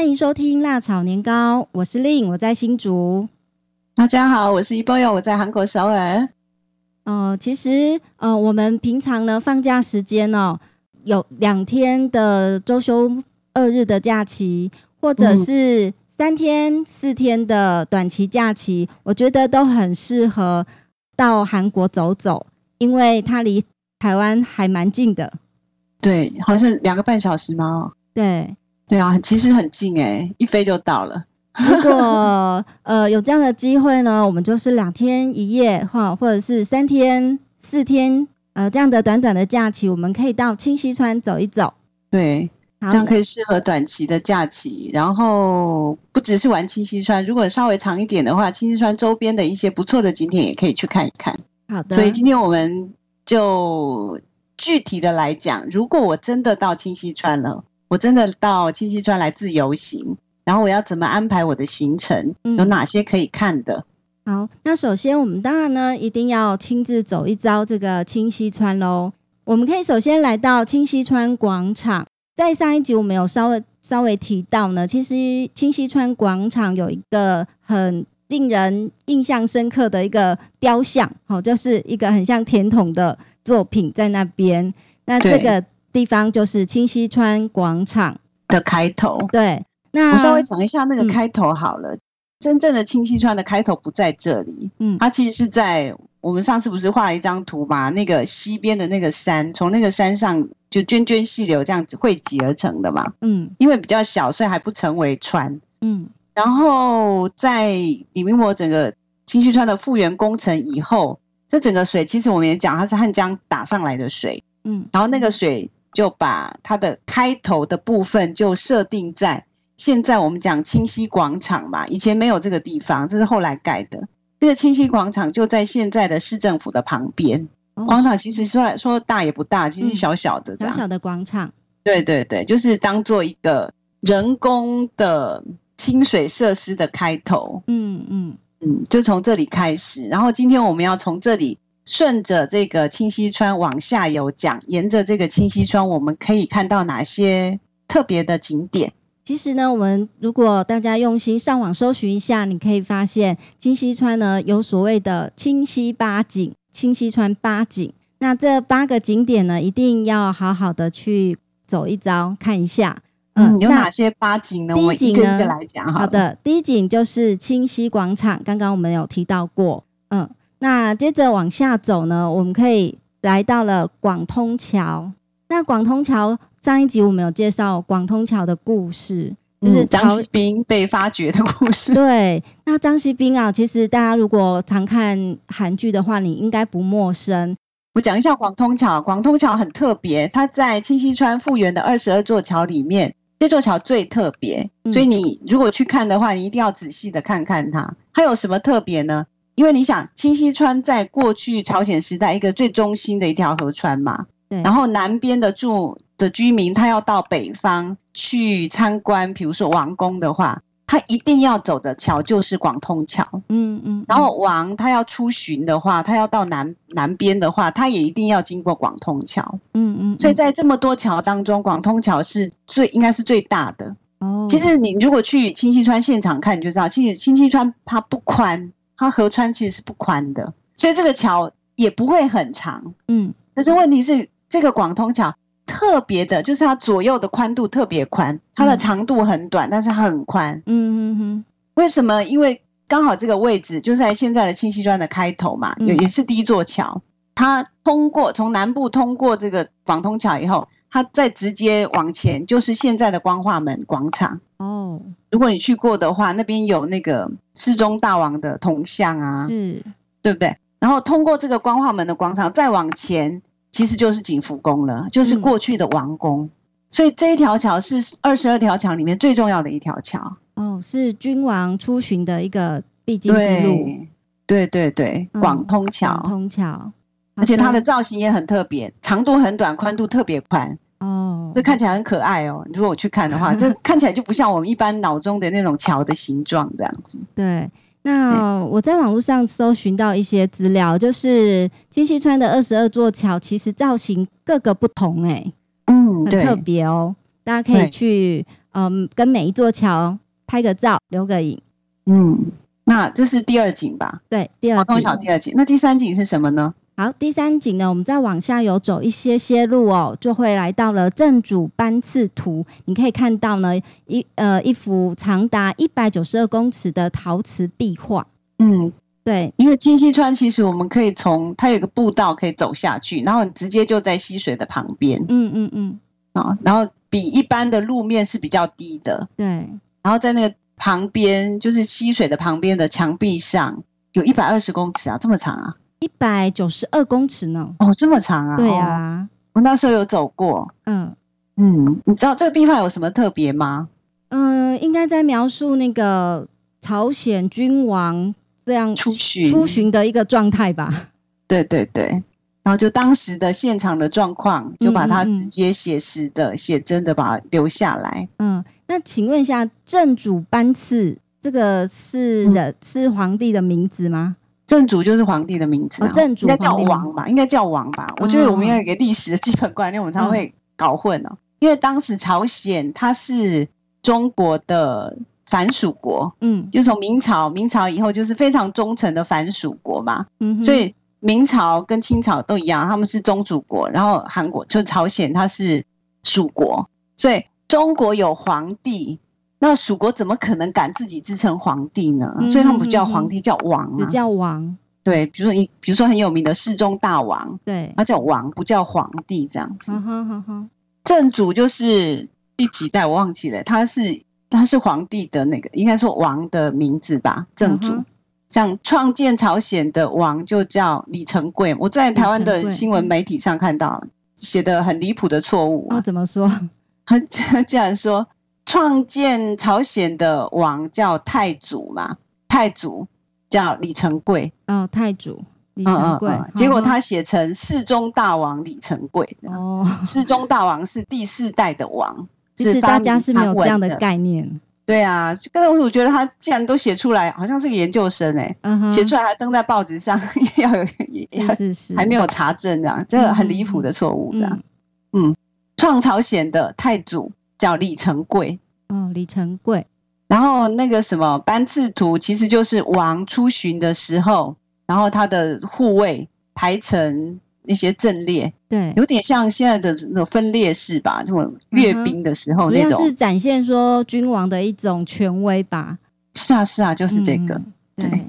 欢迎收听辣炒年糕，我是令，我在新竹。大家好，我是一波友，我在韩国首尔。呃，其实呃，我们平常呢放假时间哦，有两天的周休二日的假期，或者是三天、四天的短期假期，我觉得都很适合到韩国走走，因为它离台湾还蛮近的。对，好像两个半小时吗？对，对啊，其实很近诶，一飞就到了。如果呃有这样的机会呢，我们就是两天一夜哈，或者是三天四天呃这样的短短的假期，我们可以到清溪川走一走。对，这样可以适合短期的假期。然后不只是玩清溪川，如果稍微长一点的话，清溪川周边的一些不错的景点也可以去看一看。好的。所以今天我们就具体的来讲，如果我真的到清溪川了，我真的到清溪川来自由行。然后我要怎么安排我的行程？有哪些可以看的？嗯、好，那首先我们当然呢，一定要亲自走一遭这个清溪川喽。我们可以首先来到清溪川广场。在上一集我们有稍微稍微提到呢，其实清溪川广场有一个很令人印象深刻的一个雕像，好，就是一个很像甜筒的作品在那边。那这个地方就是清溪川广场的开头。对。那我稍微讲一下那个开头好了。嗯、真正的清溪川的开头不在这里，嗯，它其实是在我们上次不是画了一张图嘛？那个西边的那个山，从那个山上就涓涓细流这样子汇集而成的嘛，嗯，因为比较小，所以还不成为川，嗯。然后在李明博整个清溪川的复原工程以后，这整个水其实我们也讲它是汉江打上来的水，嗯，然后那个水就把它的开头的部分就设定在。现在我们讲清溪广场嘛，以前没有这个地方，这是后来盖的。这个清溪广场就在现在的市政府的旁边。哦、广场其实说来说大也不大，其实小小的这样。小小的广场。对对对，就是当做一个人工的清水设施的开头。嗯嗯嗯，就从这里开始。然后今天我们要从这里顺着这个清溪川往下游讲，沿着这个清溪川，我们可以看到哪些特别的景点？其实呢，我们如果大家用心上网搜寻一下，你可以发现清溪川呢有所谓的清溪八景，清溪川八景。那这八个景点呢，一定要好好的去走一遭，看一下。嗯，有哪些八景呢？我一个一个来讲。好的，第一景就是清溪广场，刚刚我们有提到过。嗯，那接着往下走呢，我们可以来到了广通桥。那广通桥。上一集我们有介绍广通桥的故事，就是张锡斌被发掘的故事。对，那张锡斌啊，其实大家如果常看韩剧的话，你应该不陌生。我讲一下广通桥，广通桥很特别，它在清溪川复原的二十二座桥里面，这座桥最特别，所以你如果去看的话，你一定要仔细的看看它。它有什么特别呢？因为你想，清溪川在过去朝鲜时代一个最中心的一条河川嘛，对，然后南边的住。的居民，他要到北方去参观，比如说王宫的话，他一定要走的桥就是广通桥。嗯嗯。然后王他要出巡的话，他要到南南边的话，他也一定要经过广通桥。嗯嗯。所以在这么多桥当中，广通桥是最应该是最大的。哦。其实你如果去清溪川现场看，你就知道，其实清溪川它不宽，它河川其实是不宽的，所以这个桥也不会很长。嗯。可是问题是，这个广通桥。特别的，就是它左右的宽度特别宽，它的长度很短，嗯、但是它很宽。嗯嗯嗯。为什么？因为刚好这个位置就是在现在的清溪川的开头嘛，也、嗯、也是第一座桥。它通过从南部通过这个广通桥以后，它再直接往前就是现在的光化门广场。哦，如果你去过的话，那边有那个世宗大王的铜像啊，是，对不对？然后通过这个光化门的广场，再往前。其实就是景福宫了，就是过去的王宫，嗯、所以这一条桥是二十二条桥里面最重要的一条桥。哦，是君王出巡的一个必经之路。对对对，广通桥。广通桥，而且它的造型也很特别，长度很短，宽度特别宽。哦，这看起来很可爱哦。如果我去看的话，这看起来就不像我们一般脑中的那种桥的形状这样子。对。那我在网络上搜寻到一些资料，就是金溪川的二十二座桥，其实造型各个不同，欸，哎，嗯，很特别哦。大家可以去嗯，跟每一座桥拍个照，留个影。嗯，那这是第二景吧？对，第二景。广通桥第二景。那第三景是什么呢？好，第三景呢，我们再往下游走一些些路哦，就会来到了正主班次图。你可以看到呢，一呃一幅长达一百九十二公尺的陶瓷壁画。嗯，对，因为金溪川其实我们可以从它有个步道可以走下去，然后你直接就在溪水的旁边。嗯嗯嗯。啊，然后比一般的路面是比较低的。对，然后在那个旁边，就是溪水的旁边的墙壁上有一百二十公尺啊，这么长啊。一百九十二公尺呢？哦，这么长啊！对啊，我那时候有走过。嗯嗯，你知道这个地方有什么特别吗？嗯，应该在描述那个朝鲜君王这样出巡出巡的一个状态吧。对对对，然后就当时的现场的状况，就把它直接写实的、写真的把它留下来。嗯，那请问一下，正主班次这个是人、嗯、是皇帝的名字吗？正主就是皇帝的名字，啊，正主应该叫王吧？应该叫王吧？我觉得我们要有一个历史的基本观念，我们常会搞混哦。因为当时朝鲜它是中国的藩属国，嗯，就从明朝，明朝以后就是非常忠诚的藩属国嘛，嗯，所以明朝跟清朝都一样，他们是宗主国，然后韩国就朝鲜它是属国，所以中国有皇帝。那蜀国怎么可能敢自己自称皇帝呢？嗯、所以他们不叫皇帝，叫王啊。只叫王。对，比如说你，比如说很有名的世宗大王，对，他叫王，不叫皇帝这样子。嗯哼哼哼。正主就是第几代我忘记了，他是他是皇帝的那个，应该说王的名字吧？正主。嗯、像创建朝鲜的王就叫李成桂，我在台湾的新闻媒体上看到写的很离谱的错误啊。那怎么说？他竟然说。创建朝鲜的王叫太祖嘛？太祖叫李成桂。哦，太祖李成桂。嗯嗯嗯、结果他写成世宗大王李成桂。哦，世宗大王是第四代的王。其实大家是没有这样的概念。对啊，刚才我觉得他既然都写出来，好像是个研究生哎、欸，嗯、写出来还登在报纸上，要有是是是还没有查证这样，这个很离谱的错误这样。嗯，创、嗯、朝鲜的太祖。叫李成桂，哦，李成桂。然后那个什么班次图，其实就是王出巡的时候，然后他的护卫排成那些阵列，对，有点像现在的那种分列式吧，这种阅兵的时候那种，是展现说君王的一种权威吧？是啊，是啊，就是这个。嗯、对，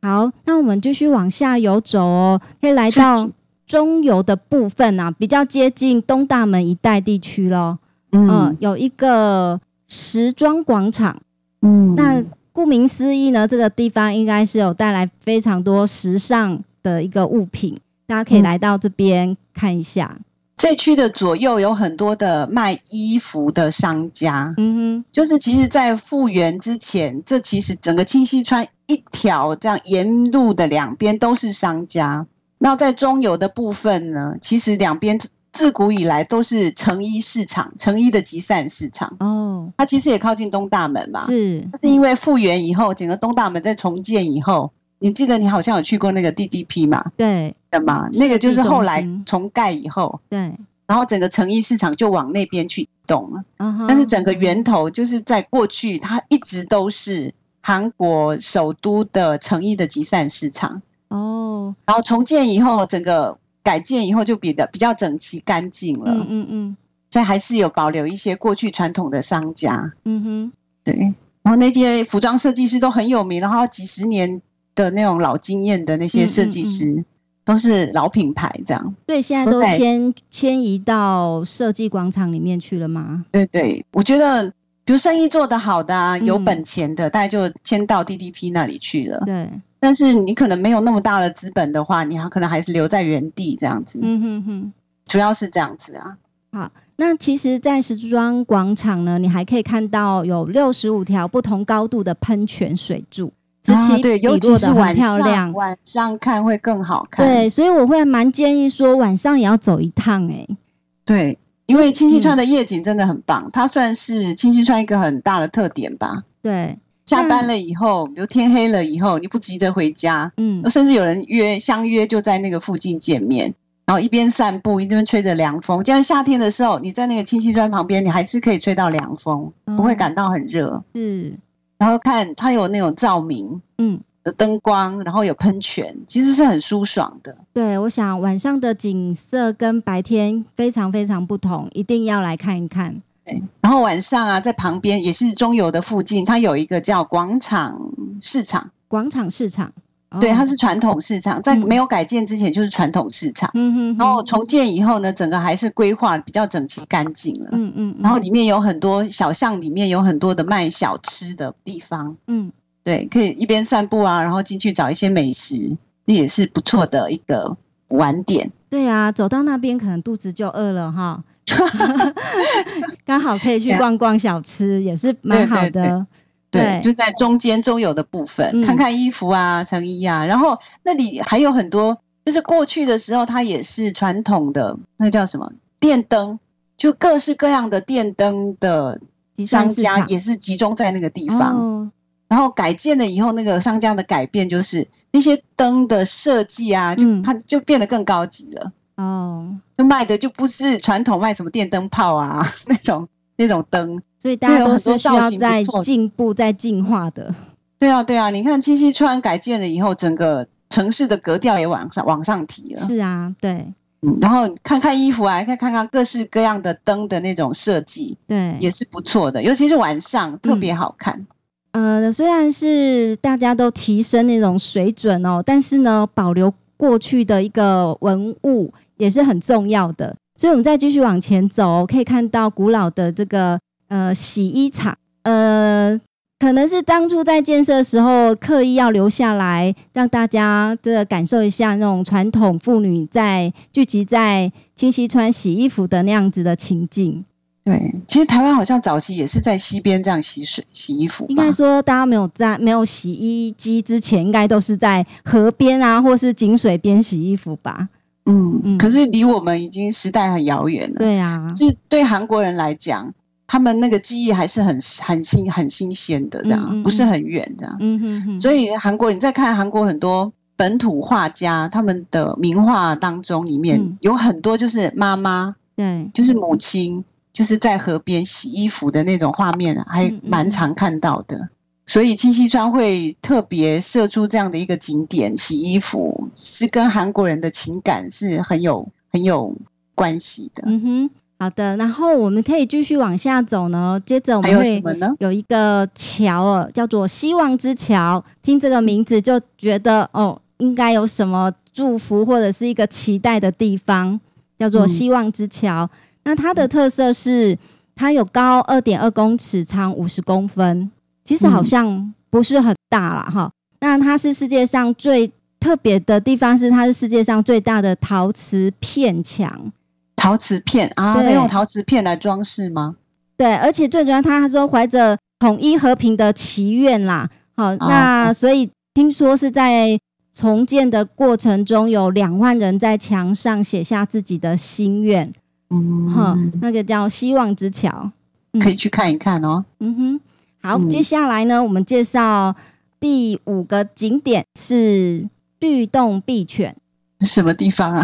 好，那我们继续往下游走哦，可以来到中游的部分啊，比较接近东大门一带地区喽。嗯、呃，有一个时装广场，嗯，那顾名思义呢，这个地方应该是有带来非常多时尚的一个物品，大家可以来到这边看一下。嗯、这区的左右有很多的卖衣服的商家，嗯哼，就是其实，在复原之前，这其实整个清溪川一条这样沿路的两边都是商家。那在中游的部分呢，其实两边。自古以来都是成衣市场，成衣的集散市场。哦，它其实也靠近东大门嘛。是，是因为复原以后，整个东大门在重建以后，你记得你好像有去过那个 DDP 嘛？对，对嘛？那个就是后来重盖以后，对，然后整个成衣市场就往那边去移动了。Uh-huh, 但是整个源头就是在过去，它一直都是韩国首都的成衣的集散市场。哦，然后重建以后，整个。改建以后就比较比较整齐干净了，嗯嗯嗯，所以还是有保留一些过去传统的商家，嗯哼，对，然后那些服装设计师都很有名，然后几十年的那种老经验的那些设计师，嗯嗯。嗯，都是老品牌这样，对，现在都迁迁移到设计广场里面去了吗？对对，我觉得比如生意做得好的啊，有本钱的，嗯、大概就迁到 DDP 那里去了，对。但是你可能没有那么大的资本的话，你还可能还是留在原地这样子。嗯哼哼，主要是这样子啊。好，那其实，在时装广场呢，你还可以看到有六十五条不同高度的喷泉水柱，此起彼落的很漂亮。啊、晚上看会更好看。对，所以我会蛮建议说晚上也要走一趟哎、欸。对，因为清溪川的夜景真的很棒，嗯、它算是清溪川一个很大的特点吧。对。下班了以后，比如天黑了以后，你不急着回家，嗯，甚至有人约相约就在那个附近见面，然然后一边散步一边吹着凉风。就像夏天的时候，你在那个清溪川旁边，你还是可以吹到凉风，嗯、不会感到很热。是，然后看它有那种照明，嗯，的灯光，然后有喷泉，其实是很舒爽的。对，我想晚上的景色跟白天非常非常不同，一定要来看一看。对，然后晚上啊，在旁边也是中油的附近，它有一个叫广场市场。广场市场。对，它是传统市场，在没有改建之前就是传统市场。嗯嗯。然后重建以后呢，整个还是规划比较整齐干净了。嗯嗯。然后里面有很多小巷，里面有很多的卖小吃的地方。嗯。对，可以一边散步啊，然后进去找一些美食，这也是不错的一个晚点。对啊，走到那边可能肚子就饿了哈。刚好可以去逛逛小吃，也是蛮好的。对就在中间中游的部分，嗯、看看衣服啊、成衣啊，然后那里还有很多，就是过去的时候，它也是传统的，那叫什么电灯，就各式各样的电灯的商家也是集中在那个地方。哦、然后改建了以后，那个商家的改变就是那些灯的设计啊，就它就变得更高级了。哦，就卖的就不是传统卖什么电灯泡啊那种那种灯。所以大家都是需要在进步、在进化的。对啊，对啊，你看清溪川改建了以后，整个城市的格调也往上往上提了。是啊，对。嗯，然后看看衣服啊，看看看各式各样的灯的那种设计，对，也是不错的。尤其是晚上特别好看。嗯。呃，虽然是大家都提升那种水准哦，但是呢，保留过去的一个文物也是很重要的。所以我们再继续往前走，可以看到古老的这个。呃，洗衣厂，呃，可能是当初在建设的时候刻意要留下来，让大家这个感受一下那种传统妇女在聚集在清溪川洗衣服的那样子的情境。对，其实台湾好像早期也是在溪边这样洗水洗衣服。应该说，大家没有在没有洗衣机之前，应该都是在河边啊，或是井水边洗衣服吧。嗯嗯。可是离我们已经时代很遥远了。对啊。是对韩国人来讲。他们那个记忆还是很很新很新鲜的，这样、嗯嗯、不是很远这样。嗯哼哼。所以韩国，你再看韩国很多本土画家，他们的名画当中里面、嗯、有很多就是妈妈，对，就是母亲，就是在河边洗衣服的那种画面，还蛮常看到的。所以清溪川会特别设出这样的一个景点，洗衣服是跟韩国人的情感是很有很有关系的。嗯哼。好的，然后我们可以继续往下走呢。接着我们会有一个桥哦，叫做希望之桥。听这个名字就觉得哦，应该有什么祝福或者是一个期待的地方，叫做希望之桥。嗯、那它的特色是它有高二点二公尺，长五十公分，其实好像不是很大啦。哈、嗯。那它是世界上最特别的地方是，它是世界上最大的陶瓷片墙。陶瓷片啊，它用陶瓷片来装饰吗？对，而且最主要，他说怀着统一和平的祈愿啦。好，那所以听说是在重建的过程中，有两万人在墙上写下自己的心愿。嗯，好，那个叫希望之桥，可以去看一看哦。嗯哼，好，接下来呢，我们介绍第五个景点是绿洞碧泉。什么地方啊？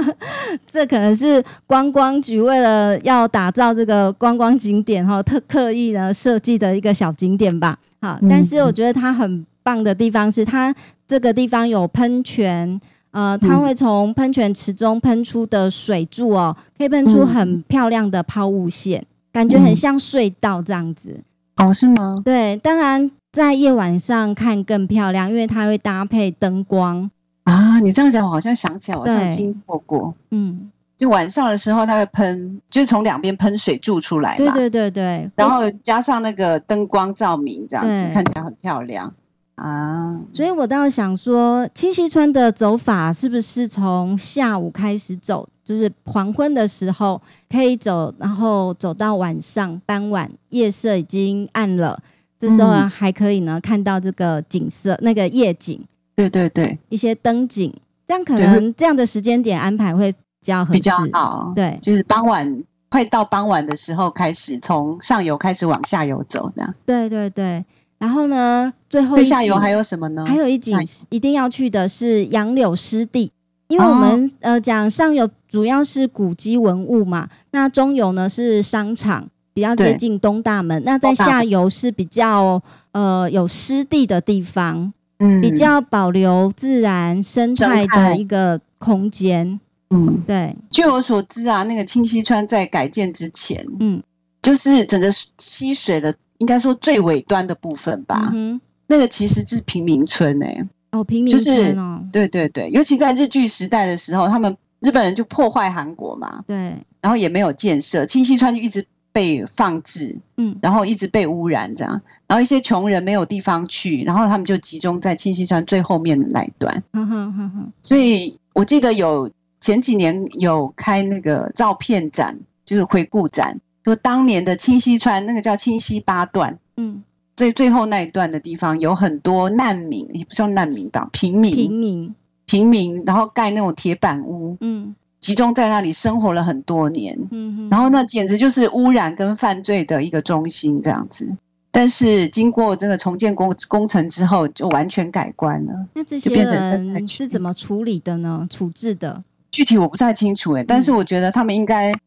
这可能是观光局为了要打造这个观光景点哈，特刻意呢设计的一个小景点吧。好，但是我觉得它很棒的地方是，它这个地方有喷泉，呃，它会从喷泉池中喷出的水柱哦，可以喷出很漂亮的抛物线，感觉很像隧道这样子。哦，是吗？对，当然在夜晚上看更漂亮，因为它会搭配灯光。啊，你这样讲，我好像想起来，我好像经过过。嗯，就晚上的时候，它会喷，就是从两边喷水柱出来嘛。对对对对。然后加上那个灯光照明，这样子看起来很漂亮啊。所以我倒想说，清溪川的走法是不是从下午开始走，就是黄昏的时候可以走，然后走到晚上傍晚，夜色已经暗了，这时候还可以呢看到这个景色，那个夜景。对对对，一些灯景，这样可能这样的时间点安排会比较合适，比较好。对，就是傍晚快到傍晚的时候开始，从上游开始往下游走，这样。对对对，然后呢，最后对下游还有什么呢？还有一景一定要去的是杨柳湿地。因为我们、哦、呃讲上游主要是古迹文物嘛，那中游呢是商场，比较接近东大门。那在下游是比较呃有湿地的地方，嗯，比较保留自然生态的一个空间。嗯，对。据我所知啊，那个清溪川在改建之前，嗯，就是整个溪水的应该说最尾端的部分吧。嗯，那个其实是平民村诶、欸。哦，平民村哦，对对对，尤其在日据时代的时候，他们日本人就破坏韩国嘛，对，然后也没有建设，清溪川就一直被放置，嗯，然后一直被污染这样，然后一些穷人没有地方去，然后他们就集中在清溪川最后面的那一段，嗯哼哼哼，所以我记得有前几年有开那个照片展，就是回顾展，就当年的清溪川那个叫清溪八段，嗯。最最后那一段的地方有很多难民，也不叫难民吧，平民，平民，平民，然后盖那种铁板屋，嗯，集中在那里生活了很多年，嗯哼，然后那简直就是污染跟犯罪的一个中心这样子。但是经过这个重建工工程之后，就完全改观了。那这些人是怎么处理的呢？处置的？具体我不太清楚哎、欸，但是我觉得他们应该，我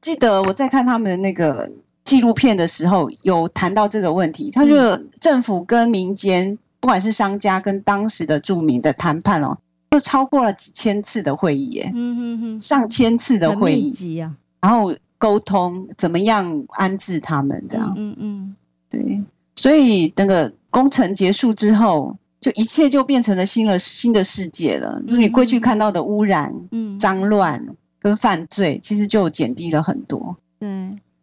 记得我在看他们的那个。纪录片的时候有谈到这个问题，他就政府跟民间，不管是商家跟当时的著名的谈判哦，就超过了几千次的会议，哎，嗯嗯嗯，上千次的会议，啊，然后沟通怎么样安置他们这样，嗯嗯，对，所以那个工程结束之后，就一切就变成了新的新的世界了，就是你过去看到的污染、嗯，脏乱跟犯罪，其实就减低了很多，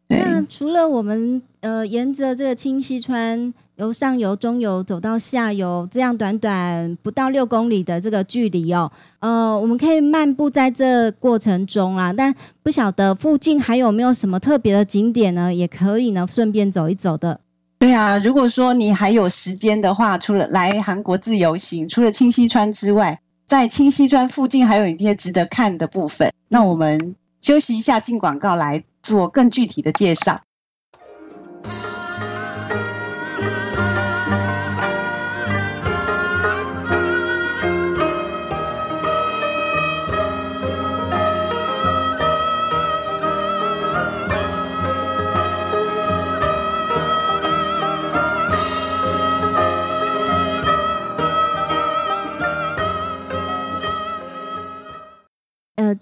对。那除了我们呃沿着这个清溪川由上游、中游走到下游，这样短短不到六公里的这个距离哦，呃，我们可以漫步在这过程中啦。但不晓得附近还有没有什么特别的景点呢？也可以呢顺便走一走的。对啊，如果说你还有时间的话，除了来韩国自由行，除了清溪川之外，在清溪川附近还有一些值得看的部分。那我们休息一下，进广告来。做更具体的介绍。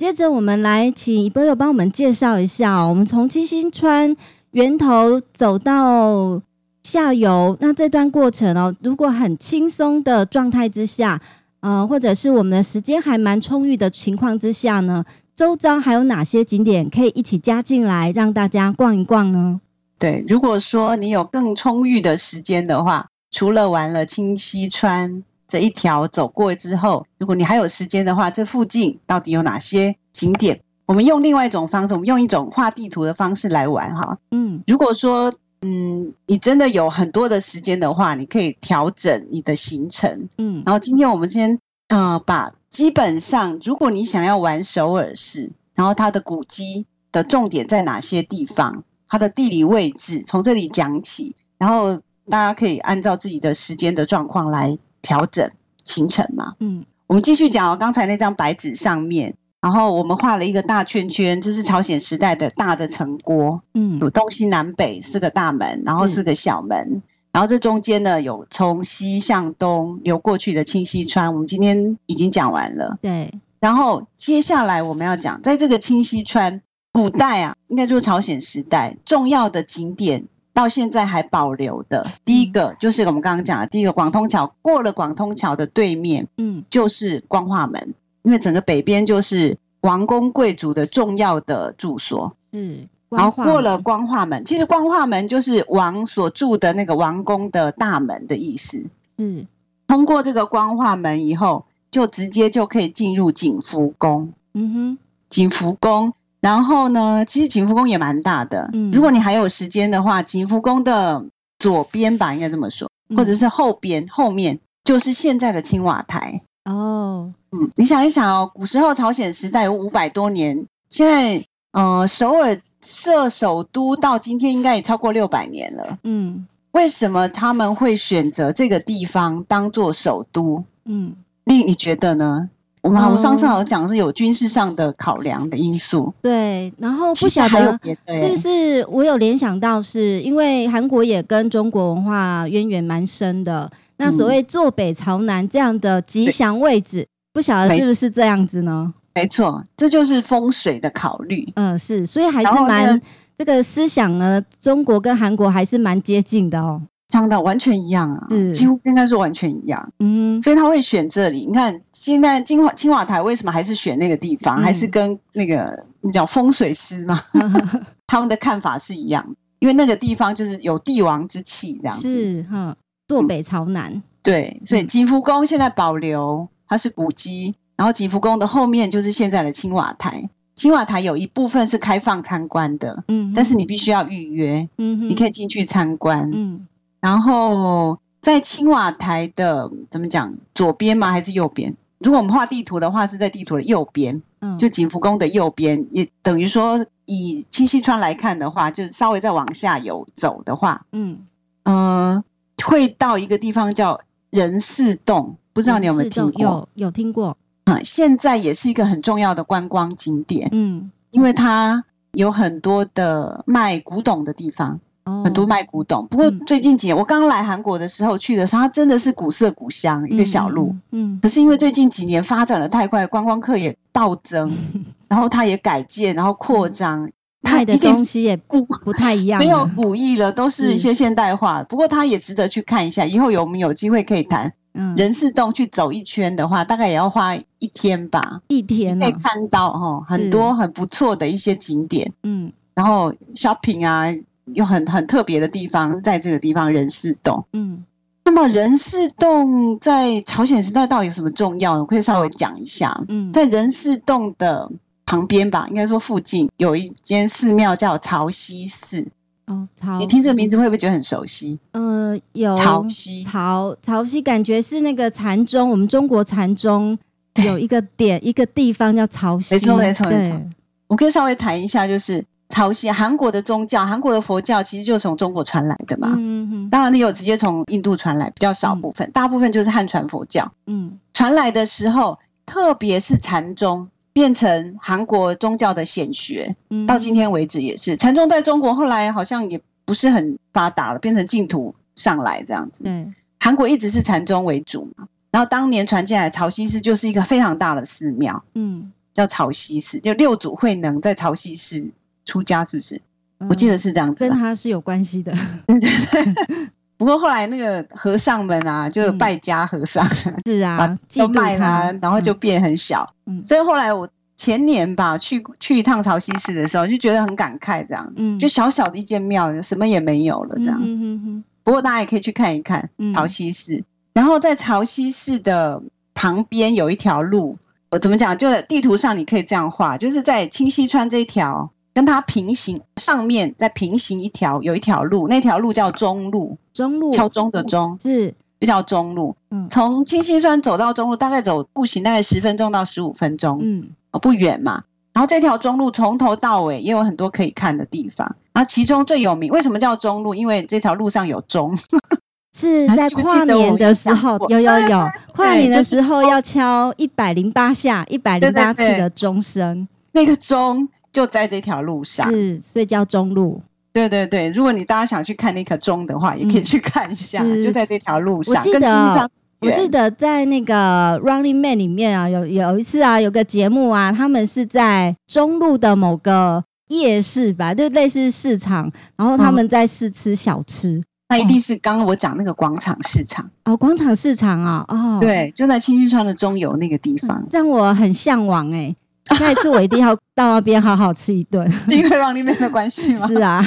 接着我们来请波友帮我们介绍一下，我们从清溪川源头走到下游，那这段过程哦，如果很轻松的状态之下，呃，或者是我们的时间还蛮充裕的情况之下呢，周遭还有哪些景点可以一起加进来，让大家逛一逛呢？对，如果说你有更充裕的时间的话，除了玩了清溪川。这一条走过之后，如果你还有时间的话，这附近到底有哪些景点？我们用另外一种方式，我们用一种画地图的方式来玩哈。嗯，如果说嗯，你真的有很多的时间的话，你可以调整你的行程。嗯，然后今天我们先呃，把基本上，如果你想要玩首尔市，然后它的古迹的重点在哪些地方，它的地理位置，从这里讲起，然后大家可以按照自己的时间的状况来。调整行程嘛，嗯，我们继续讲哦。刚才那张白纸上面，然后我们画了一个大圈圈，这是朝鲜时代的大的城郭，嗯，有东西南北四个大门，然后四个小门，嗯，然后这中间呢有从西向东流过去的清溪川。我们今天已经讲完了，对。然后接下来我们要讲，在这个清溪川古代啊，应该就是朝鲜时代重要的景点。到现在还保留的。第一个就是我们刚刚讲的第一个广通桥，过了广通桥的对面，嗯，就是光化门，因为整个北边就是王公贵族的重要的住所，嗯，然后过了光化门，其实光化门就是王所住的那个王宫的大门的意思，嗯，通过这个光化门以后，就直接就可以进入景福宫，嗯哼，景福宫。然后呢，其实景福宫也蛮大的。嗯，如果你还有时间的话，景福宫的左边吧，应该这么说，或者是后边后面，就是现在的青瓦台。哦，嗯，你想一想哦，古时候朝鲜时代有五百多年，现在呃首尔设首都到今天应该也超过六百年了。嗯，为什么他们会选择这个地方当做首都？嗯，令你觉得呢？我们我上次好像讲是有军事上的考量的因素。对，然后不晓得，就是我有联想到，是因为韩国也跟中国文化渊源蛮深的。那所谓坐北朝南这样的吉祥位置，不晓得是不是这样子呢？没错，这就是风水的考虑。嗯，是，所以还是蛮这个思想呢，中国跟韩国还是蛮接近的哦。讲的完全一样啊，几乎应该是完全一样。嗯，所以他会选这里。你看，现在金华青瓦台为什么还是选那个地方？嗯、还是跟那个你讲风水师嘛，他们的看法是一样。因为那个地方就是有帝王之气，这样子。是哈，坐北朝南。嗯、对，所以景福宫现在保留，它是古迹。然后景福宫的后面就是现在的青瓦台。青瓦台有一部分是开放参观的，嗯，但是你必须要预约，嗯，你可以进去参观，嗯。然后在青瓦台的怎么讲，左边吗？还是右边？如果我们画地图的话，是在地图的右边，嗯，就景福宫的右边，也等于说以清溪川来看的话，就是稍微再往下游走的话，嗯嗯、呃，会到一个地方叫仁寺洞，不知道你有没有听过？有有听过。嗯，现在也是一个很重要的观光景点，嗯，因为它有很多的卖古董的地方。很多卖古董，不过最近几年，我刚来韩国的时候去的时候，它真的是古色古香，一个小路。嗯，可是因为最近几年发展的太快，观光客也暴增，然后它也改建，然后扩张，卖的东西也不不太一样，没有古意了，都是一些现代化。不过它也值得去看一下，以后有我们有机会可以谈。嗯，仁寺洞去走一圈的话，大概也要花一天吧。一天可以看到哈很多很不错的一些景点。嗯，然后 shopping 啊。有很很特别的地方，在这个地方仁寺洞。嗯，那么仁寺洞在朝鲜时代到底有什么重要呢？我可以稍微讲一下。嗯，在仁寺洞的旁边吧，应该说附近有一间寺庙叫曹溪寺。哦，曹，你听这个名字会不会觉得很熟悉？呃，有曹溪，曹曹溪，感觉是那个禅宗，我们中国禅宗有一个点一个地方叫曹溪。没错，没错，没错。我可以稍微谈一下，就是。曹溪，韩国的宗教，韩国的佛教其实就是从中国传来的嘛。嗯嗯。当然，你有直接从印度传来，比较少部分，嗯、大部分就是汉传佛教。嗯。传来的时候，特别是禅宗变成韩国宗教的显学，嗯、到今天为止也是。禅宗在中国后来好像也不是很发达了，变成净土上来这样子。嗯。韩国一直是禅宗为主嘛，然后当年传进来曹溪寺就是一个非常大的寺庙，嗯，叫曹溪寺，就六祖慧能在曹溪寺。出家是不是？我记得是这样子，跟他是有关系的。不过后来那个和尚们啊，就败家和尚，是啊，把都卖了，然后就变很小。嗯，所以后来我前年吧，去去一趟潮汐寺的时候，就觉得很感慨，这样，嗯，就小小的一间庙，什么也没有了，这样。嗯嗯嗯。不过大家也可以去看一看潮汐寺，然后在潮汐寺的旁边有一条路，我怎么讲？就在地图上你可以这样画，就是在清溪川这一条。跟它平行，上面再平行一条，有一条路，那条路叫中路，中路。敲钟的钟。是，就叫中路。嗯，从清溪川走到中路，大概走步行大概十分钟到十五分钟，嗯，哦不远嘛。然后这条中路从头到尾也有很多可以看的地方。然后其中最有名，为什么叫中路？因为这条路上有钟，是 在跨年的时候，有有有，跨年的时候要敲一百零八下，一百零八次的钟声，那个钟。就在这条路上，是，所以叫中路。对对对，如果你大家想去看那颗钟的话，也可以去看一下，嗯、就在这条路上。我记得，我记得在那个《Running Man》里面啊，有有一次啊，有个节目啊，他们是在中路的某个夜市吧，就类似市场，然后他们在试吃小吃。嗯、那一定是刚刚我讲那个广场市场哦，广场市场啊，哦，对，就在清溪川的中游那个地方，让我很向往哎、欸。下一次我一定要到那边好好吃一顿，因为 Running Man 的关系吗？是啊，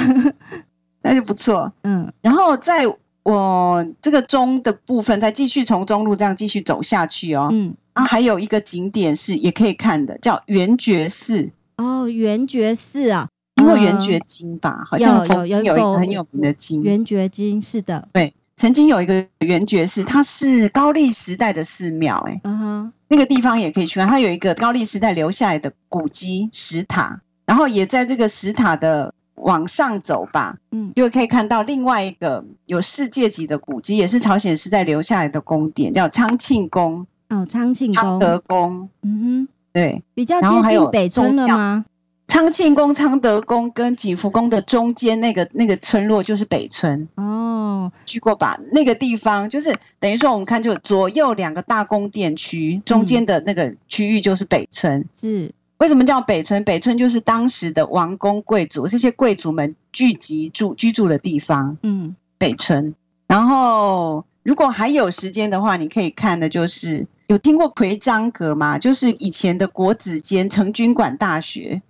那就不错。嗯，然后在我这个中的部分，再继续从中路这样继续走下去哦。嗯，啊，还有一个景点是也可以看的，叫圆觉寺。哦，圆觉寺啊，因为圆觉经吧，好像佛经有一个很有名的经，圆觉经是的，对。曾经有一个圆觉寺，它是高丽时代的寺庙，哎，嗯哼，那个地方也可以去看。它有一个高丽时代留下来的古迹石塔，然后也在这个石塔的往上走吧，嗯，就可以看到另外一个有世界级的古迹，也是朝鲜时代留下来的宫殿，叫昌庆宫。哦，昌庆昌德宫，嗯哼，对，比较接近北村了吗？昌庆宫、昌德宫跟景福宫的中间那个那个村落就是北村哦，去过吧？那个地方就是等于说，我们看就左右两个大宫殿区，中间的那个区域就是北村。是为什么叫北村？北村就是当时的王公贵族这些贵族们聚集住居住的地方。嗯，北村。然后如果还有时间的话，你可以看的就是有听过奎章阁吗？就是以前的国子监成均馆大学。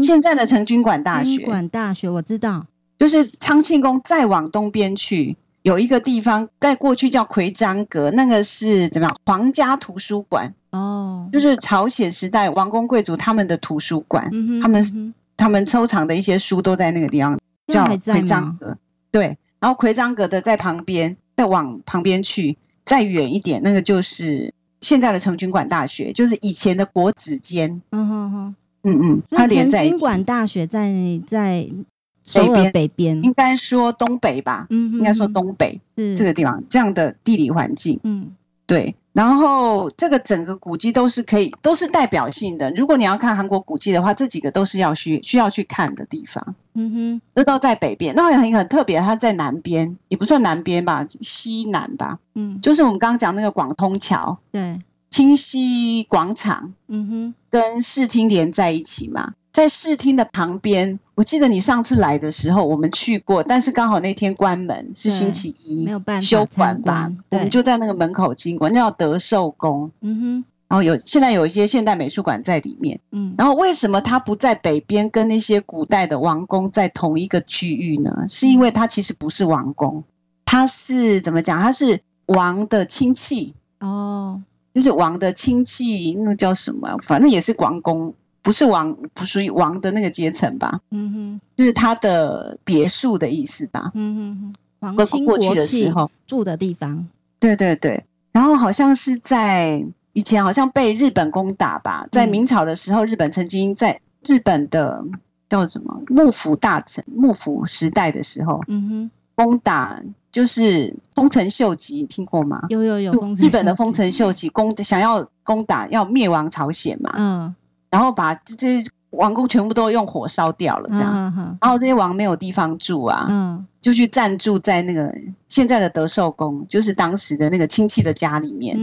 现在的成均馆大学，馆大学我知道，就是昌庆宫再往东边去，有一个地方在过去叫奎章阁，那个是怎么样？皇家图书馆哦，就是朝鲜时代王公贵族他们的图书馆，嗯、他们他们收藏的一些书都在那个地方，叫奎章阁。对，然后奎章阁的在旁边，再往旁边去，再远一点，那个就是现在的成均馆大学，就是以前的国子监。嗯哼哼。嗯嗯，它连在一起。成均馆大学在在首尔北边，应该说东北吧？嗯，应该说东北是这个地方，这样的地理环境。嗯，对。然后这个整个古迹都是可以，都是代表性的。如果你要看韩国古迹的话，这几个都是要需需要去看的地方。嗯哼，这都在北边。那也很很特别，它在南边，也不算南边吧，西南吧。嗯，就是我们刚刚讲那个广通桥。对。清溪广场，嗯哼，跟视听连在一起嘛，在视听的旁边，我记得你上次来的时候，我们去过，但是刚好那天关门，是星期一，没有办法休馆吧，我们就在那个门口经过，那叫德寿宫，嗯哼，然后有现在有一些现代美术馆在里面，嗯，然后为什么它不在北边，跟那些古代的王宫在同一个区域呢？是因为它其实不是王宫，它是怎么讲？它是王的亲戚哦。就是王的亲戚，那叫什么？反正也是王公，不是王，不属于王的那个阶层吧？嗯哼，就是他的别墅的意思吧？嗯哼哼，王亲过去的时候住的地方。对对对，然后好像是在以前，好像被日本攻打吧？在明朝的时候，日本曾经在日本的叫什么幕府大臣幕府时代的时候，嗯哼，攻打。就是丰臣秀吉，听过吗？有有有，日本的丰臣秀吉攻想要攻打，要灭亡朝鲜嘛。嗯，然后把这些王宫全部都用火烧掉了，这样。嗯嗯、然后这些王没有地方住啊。嗯。就去暂住在那个现在的德寿宫，就是当时的那个亲戚的家里面。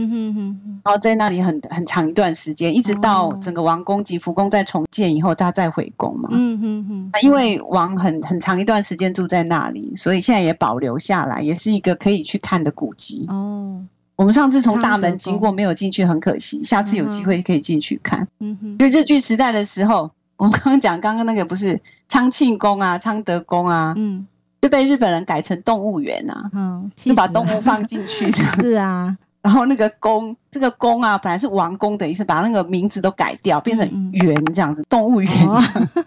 然后在那里很很长一段时间，一直到整个王宫景福宫在重建以后，他再回宫嘛。嗯哼哼。因为王很很长一段时间住在那里，所以现在也保留下来，也是一个可以去看的古迹。哦。我们上次从大门经过，没有进去，很可惜。下次有机会可以进去看。嗯哼。因为日据时代的时候，我们刚刚讲刚刚那个不是昌庆宫啊、昌德宫啊。嗯。就被日本人改成动物园啊，嗯，就把动物放进去的。是啊，然后那个宫，这个宫啊，本来是王宫的意思，把那个名字都改掉，变成园这样子，动物园这样，哦、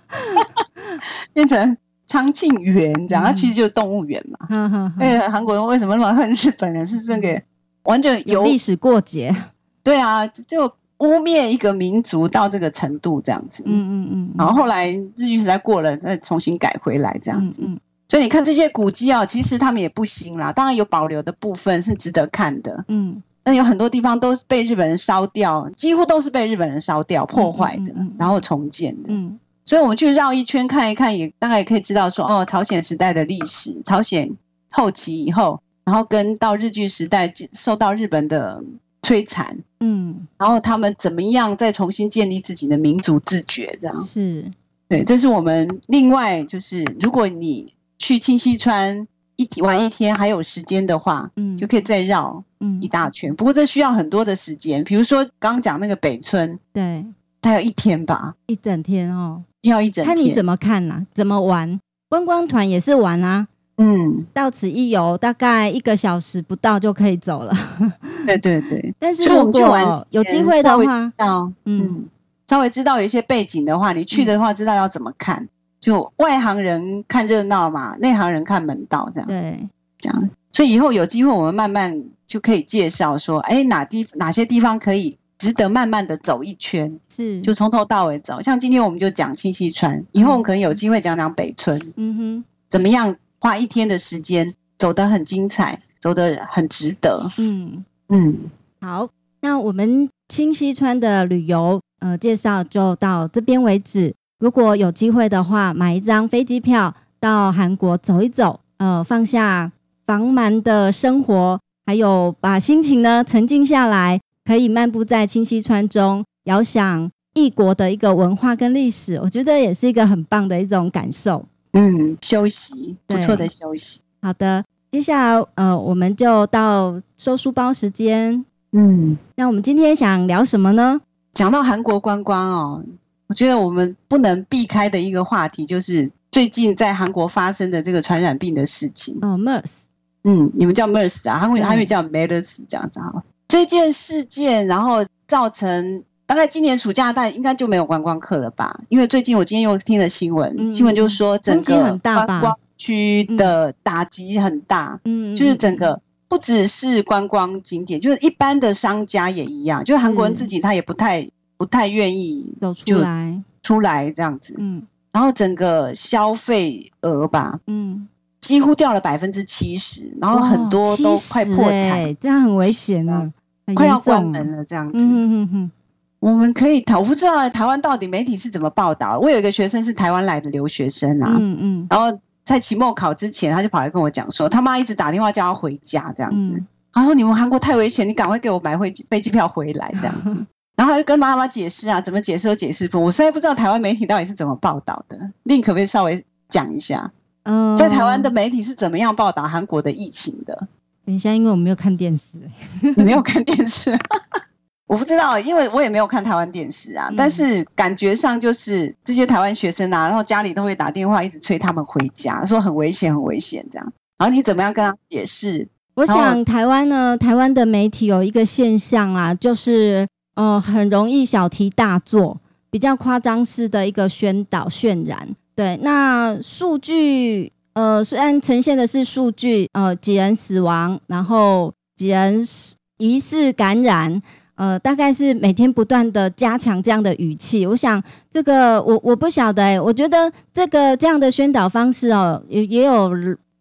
变成昌庆园这样，它其实就是动物园嘛。嗯嗯。哎，韩国人为什么那么恨日本人？是这个完全有历史过节。对啊，就污蔑一个民族到这个程度这样子。嗯嗯嗯。然后后来日据时代过了，再重新改回来这样子。嗯。所以你看这些古迹啊，其实他们也不新啦。当然有保留的部分是值得看的，嗯，但有很多地方都被日本人烧掉，几乎都是被日本人烧掉、破坏的，然后重建的。嗯，所以我们去绕一圈看一看，也大概也可以知道说，哦，朝鲜时代的历史，朝鲜后期以后，然后跟到日据时代受到日本的摧残，嗯，然后他们怎么样再重新建立自己的民族自觉，这样是对。这是我们另外就是，如果你。去清溪川一天玩一天，还有时间的话，嗯，就可以再绕一大圈。不过这需要很多的时间，比如说刚刚讲那个北村，对，大概一天吧，一整天哦，要一整天。看你怎么看呐、啊？怎么玩？观光团也是玩啊，嗯，到此一游，大概一个小时不到就可以走了。对对对，但是如果有机会的话，嗯。嗯，稍微知道有一些背景的话，你去的话知道要怎么看。就外行人看热闹嘛，内行人看门道，这样。对，这样。所以以后有机会，我们慢慢就可以介绍说，哎，哪地哪些地方可以值得慢慢的走一圈，是，就从头到尾走。像今天我们就讲清溪川，以后我们可能有机会讲讲北村，嗯哼，怎么样花一天的时间走得很精彩，走得很值得，嗯嗯。好，那我们清溪川的旅游呃介绍就到这边为止。如果有机会的话，买一张飞机票到韩国走一走，呃，放下繁忙的生活，还有把心情呢沉静下来，可以漫步在清溪川中，遥想异国的一个文化跟历史，我觉得也是一个很棒的一种感受。嗯，休息，不错的休息。好的，接下来呃，我们就到收书包时间。嗯，那我们今天想聊什么呢？讲到韩国观光哦，我觉得我们不能避开的一个话题，就是最近在韩国发生的这个传染病的事情。哦，MERS。嗯，你们叫 MERS 啊，韩国韩语叫 MERS 这样子哈。这件事件，然后造成大概今年暑假大概应该就没有观光客了吧？因为最近我今天又听了新闻，嗯、新闻就说整个观光区的打击很大，嗯，就是整个。不只是观光景点，就是一般的商家也一样，就是韩国人自己他也不太不太愿意走出来出来这样子，嗯，然后整个消费额吧，嗯，几乎掉了百分之七十，然后很多都快破产，这样很危险啊，快要关门了这样子，嗯嗯嗯，我们可以讨，我不知道台湾到底媒体是怎么报道。我有一个学生是台湾来的留学生啊，嗯嗯，然后。在期末考之前，他就跑来跟我讲说，他妈一直打电话叫他回家这样子。嗯、他说：“你们韩国太危险，你赶快给我买回飞机票回来这样子。”然后他就跟妈妈解释啊，怎么解释都解释不。我实在不知道台湾媒体到底是怎么报道的。你可不可以稍微讲一下？嗯，在台湾的媒体是怎么样报道韩国的疫情的？等一下，因为我没有看电视，你没有看电视。我不知道，因为我也没有看台湾电视啊。嗯、但是感觉上就是这些台湾学生啊，然后家里都会打电话一直催他们回家，说很危险，很危险这样。然后你怎么样跟他解释？我想台湾呢，台湾的媒体有一个现象啊，就是呃，很容易小题大做，比较夸张式的一个宣导渲染。对，那数据呃，虽然呈现的是数据，呃，几人死亡，然后几人疑似感染。呃，大概是每天不断的加强这样的语气，我想这个我我不晓得哎，我觉得这个这样的宣导方式哦，也也有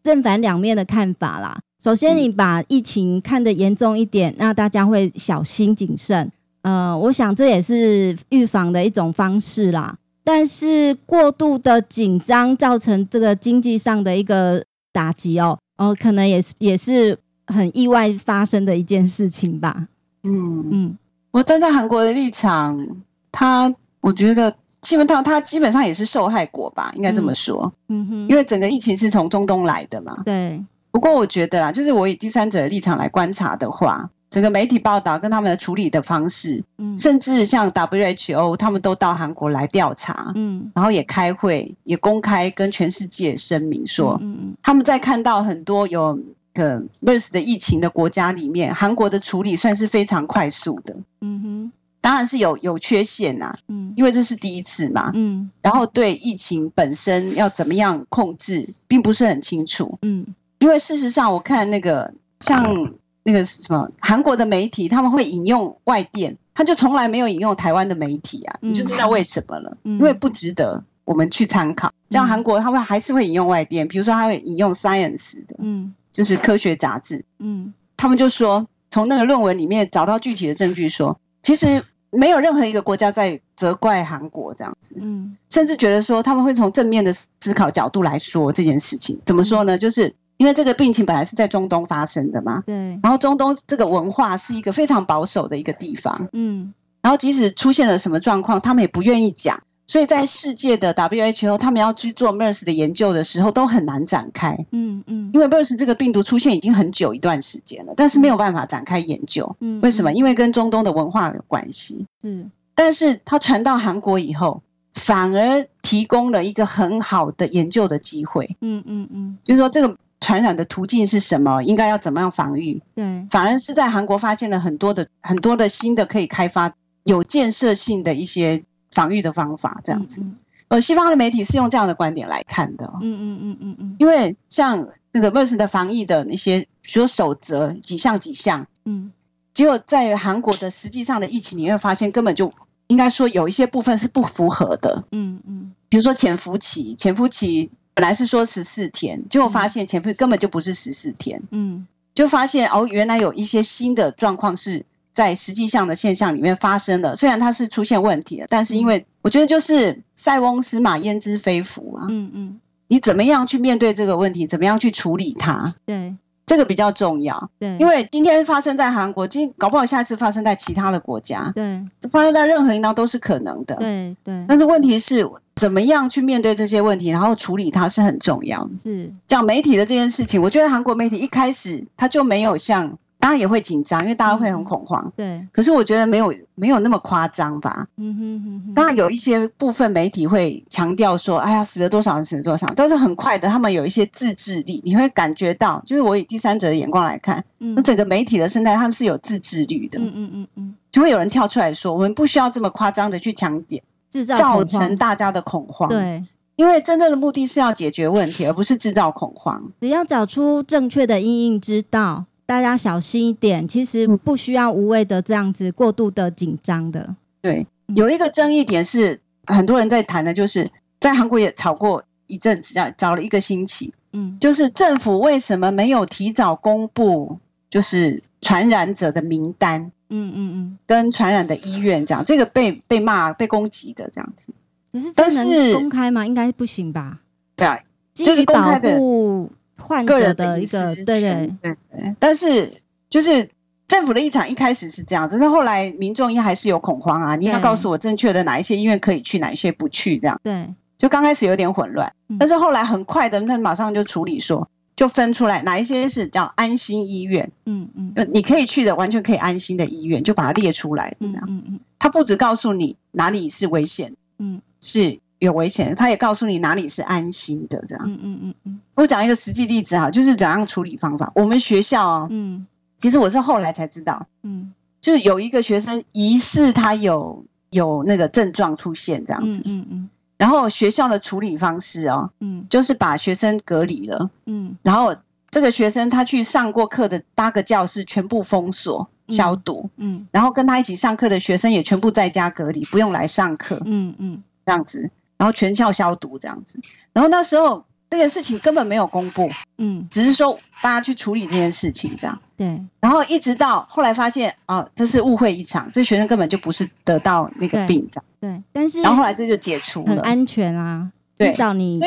正反两面的看法啦。首先，你把疫情看得严重一点，那大家会小心谨慎。呃，我想这也是预防的一种方式啦。但是过度的紧张造成这个经济上的一个打击哦，哦，可能也是也是很意外发生的一件事情吧。嗯嗯，我站在韩国的立场，他我觉得基本上他基本上也是受害国吧，应该这么说。嗯，嗯哼，因为整个疫情是从中东来的嘛。对。不过我觉得啦，就是我以第三者的立场来观察的话，整个媒体报道跟他们的处理的方式，嗯，甚至像 WHO 他们都到韩国来调查，嗯，然后也开会，也公开跟全世界声明说，嗯嗯，他们在看到很多有。个 MERS 的疫情的国家里面，韩国的处理算是非常快速的。嗯哼，当然是有有缺陷呐、啊。嗯，因为这是第一次嘛。嗯，然后对疫情本身要怎么样控制，并不是很清楚。嗯，因为事实上，我看那个像那个什么韩国的媒体，他们会引用外电，他就从来没有引用台湾的媒体啊，你就知道为什么了。嗯，因为不值得我们去参考。像韩国，他会还是会引用外电，比如说他会引用 Science 的。嗯。就是科学杂志，嗯，他们就说从那个论文里面找到具体的证据说，说其实没有任何一个国家在责怪韩国这样子，嗯，甚至觉得说他们会从正面的思考角度来说这件事情。怎么说呢？就是因为这个病情本来是在中东发生的嘛，对，然后中东这个文化是一个非常保守的一个地方，嗯，然后即使出现了什么状况，他们也不愿意讲。所以在世界的 WHO，他们要去做 MERS 的研究的时候，都很难展开。嗯嗯，因为 MERS 这个病毒出现已经很久一段时间了，但是没有办法展开研究。嗯，为什么？因为跟中东的文化有关系。嗯，但是它传到韩国以后，反而提供了一个很好的研究的机会。嗯嗯嗯，就是说这个传染的途径是什么，应该要怎么样防御？对，反而是在韩国发现了很多的很多的新的可以开发有建设性的一些。防御的方法这样子，呃，西方的媒体是用这样的观点来看的，嗯嗯嗯嗯嗯，因为像那个 MERS 的防疫的那些，比如说守则几项几项，嗯，结果在韩国的实际上的疫情，你会发现根本就应该说有一些部分是不符合的，嗯嗯，比如说潜伏期，潜伏期本来是说十四天，结果发现潜伏根本就不是十四天，嗯，就发现哦，原来有一些新的状况是。在实际上的现象里面发生的。虽然它是出现问题了，但是因为我觉得就是塞翁失马焉知非福啊。嗯嗯，你怎么样去面对这个问题？怎么样去处理它？对。这个比较重要，对，因为今天发生在韩国，今搞不好下次发生在其他的国家，对，发生在任何一方都是可能的，对对。但是问题是，怎么样去面对这些问题，然后处理它是很重要的。是讲媒体的这件事情，我觉得韩国媒体一开始他就没有像。当然也会紧张，因为大家会很恐慌。对，可是我觉得没有没有那么夸张吧。嗯哼哼哼。当然有一些部分媒体会强调说：“哎呀，死了多少人，死了多少。”但是很快的，他们有一些自制力，你会感觉到，就是我以第三者的眼光来看，那整个媒体的生态，他们是有自制力的。嗯嗯嗯嗯。就会有人跳出来说：“我们不需要这么夸张的去强点，制造造成大家的恐慌。”对，因为真正的目的是要解决问题，而不是制造恐慌。只要找出正确的因应之道。大家小心一点，其实不需要无谓的这样子过度的紧张的。对，有一个争议点是很多人在谈的，就是在韩国也吵过一阵子，这吵了一个星期。嗯，就是政府为什么没有提早公布，就是传染者的名单？嗯嗯嗯，跟传染的医院这样，这个被被骂、被攻击的这样子。可是但是公开吗？应该不行吧？对啊，就是保护。患者的一个对对。但是就是政府的立场一开始是这样子，但是后来民众也还是有恐慌啊！你要告诉我正确的哪一些医院可以去，哪一些不去，这样。对，就刚开始有点混乱，但是后来很快的，那马上就处理说，就分出来哪一些是叫安心医院，嗯嗯，你可以去的，完全可以安心的医院，就把它列出来，这样，嗯嗯，他不只告诉你哪里是危险，嗯，是。有危险，他也告诉你哪里是安心的，这样。嗯嗯嗯嗯。我讲一个实际例子哈，就是怎样处理方法。我们学校啊，嗯，其实我是后来才知道，嗯，就是有一个学生疑似他有有那个症状出现这样子，嗯嗯。然后学校的处理方式哦，嗯，就是把学生隔离了，嗯，然后这个学生他去上过课的八个教室全部封锁消毒，嗯，然后跟他一起上课的学生也全部在家隔离，不用来上课，嗯嗯，这样子。然后全校消毒这样子，然后那时候这件事情根本没有公布，嗯，只是说大家去处理这件事情这样，对。然后一直到后来发现啊，这是误会一场，这学生根本就不是得到那个病这样，对。但是然后后来这就解除了，很安全啊，至少你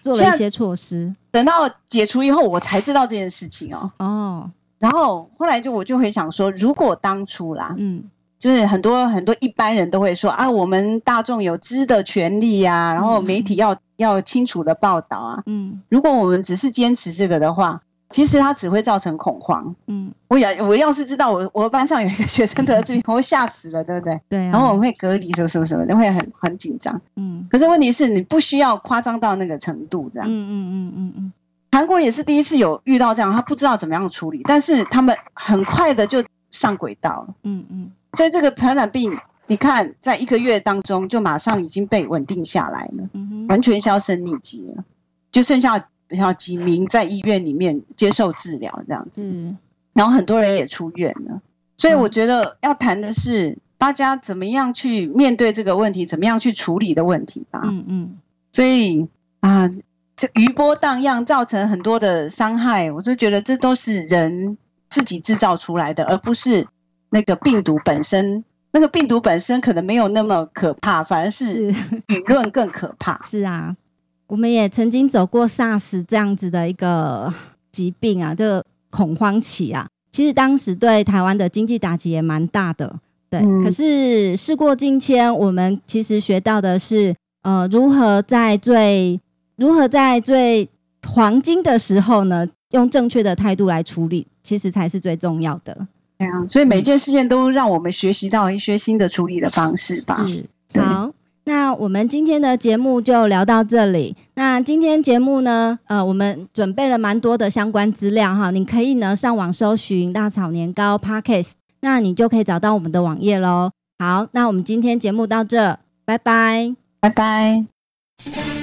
做了一些措施。等到解除以后，我才知道这件事情哦。哦。然后后来就我就会想说，如果当初啦，嗯。就是很多很多一般人都会说啊，我们大众有知的权利啊，然后媒体要要清楚的报道啊。嗯，如果我们只是坚持这个的话，其实它只会造成恐慌。嗯，我要我要是知道我我班上有一个学生得了这病，我会吓死了，对不对？对。然后我们会隔离什么什么什么，就会很很紧张。嗯。可是问题是你不需要夸张到那个程度，这样。嗯嗯嗯嗯嗯。韩国也是第一次有遇到这样，他不知道怎么样处理，但是他们很快的就上轨道了。嗯嗯。所以这个传染病，你看，在一个月当中就马上已经被稳定下来了，完全销声匿迹了，就剩下像几名在医院里面接受治疗这样子，然后很多人也出院了。所以我觉得要谈的是大家怎么样去面对这个问题，怎么样去处理的问题吧。嗯嗯。所以啊，这余波荡漾造成很多的伤害，我就觉得这都是人自己制造出来的，而不是。那个病毒本身，那个病毒本身可能没有那么可怕，反而是舆论更可怕。是啊，我们也曾经走过 SARS 这样子的一个疾病啊，这个恐慌期啊，其实当时对台湾的经济打击也蛮大的。对，嗯、可是事过境迁，我们其实学到的是，呃，如何在最如何在最黄金的时候呢，用正确的态度来处理，其实才是最重要的。对啊，所以每件事件都让我们学习到一些新的处理的方式吧。嗯，好，那我们今天的节目就聊到这里。那今天节目呢，呃，我们准备了蛮多的相关资料哈，你可以呢上网搜寻大草年糕 Podcast，那你就可以找到我们的网页喽。好，那我们今天节目到这，拜拜，拜拜。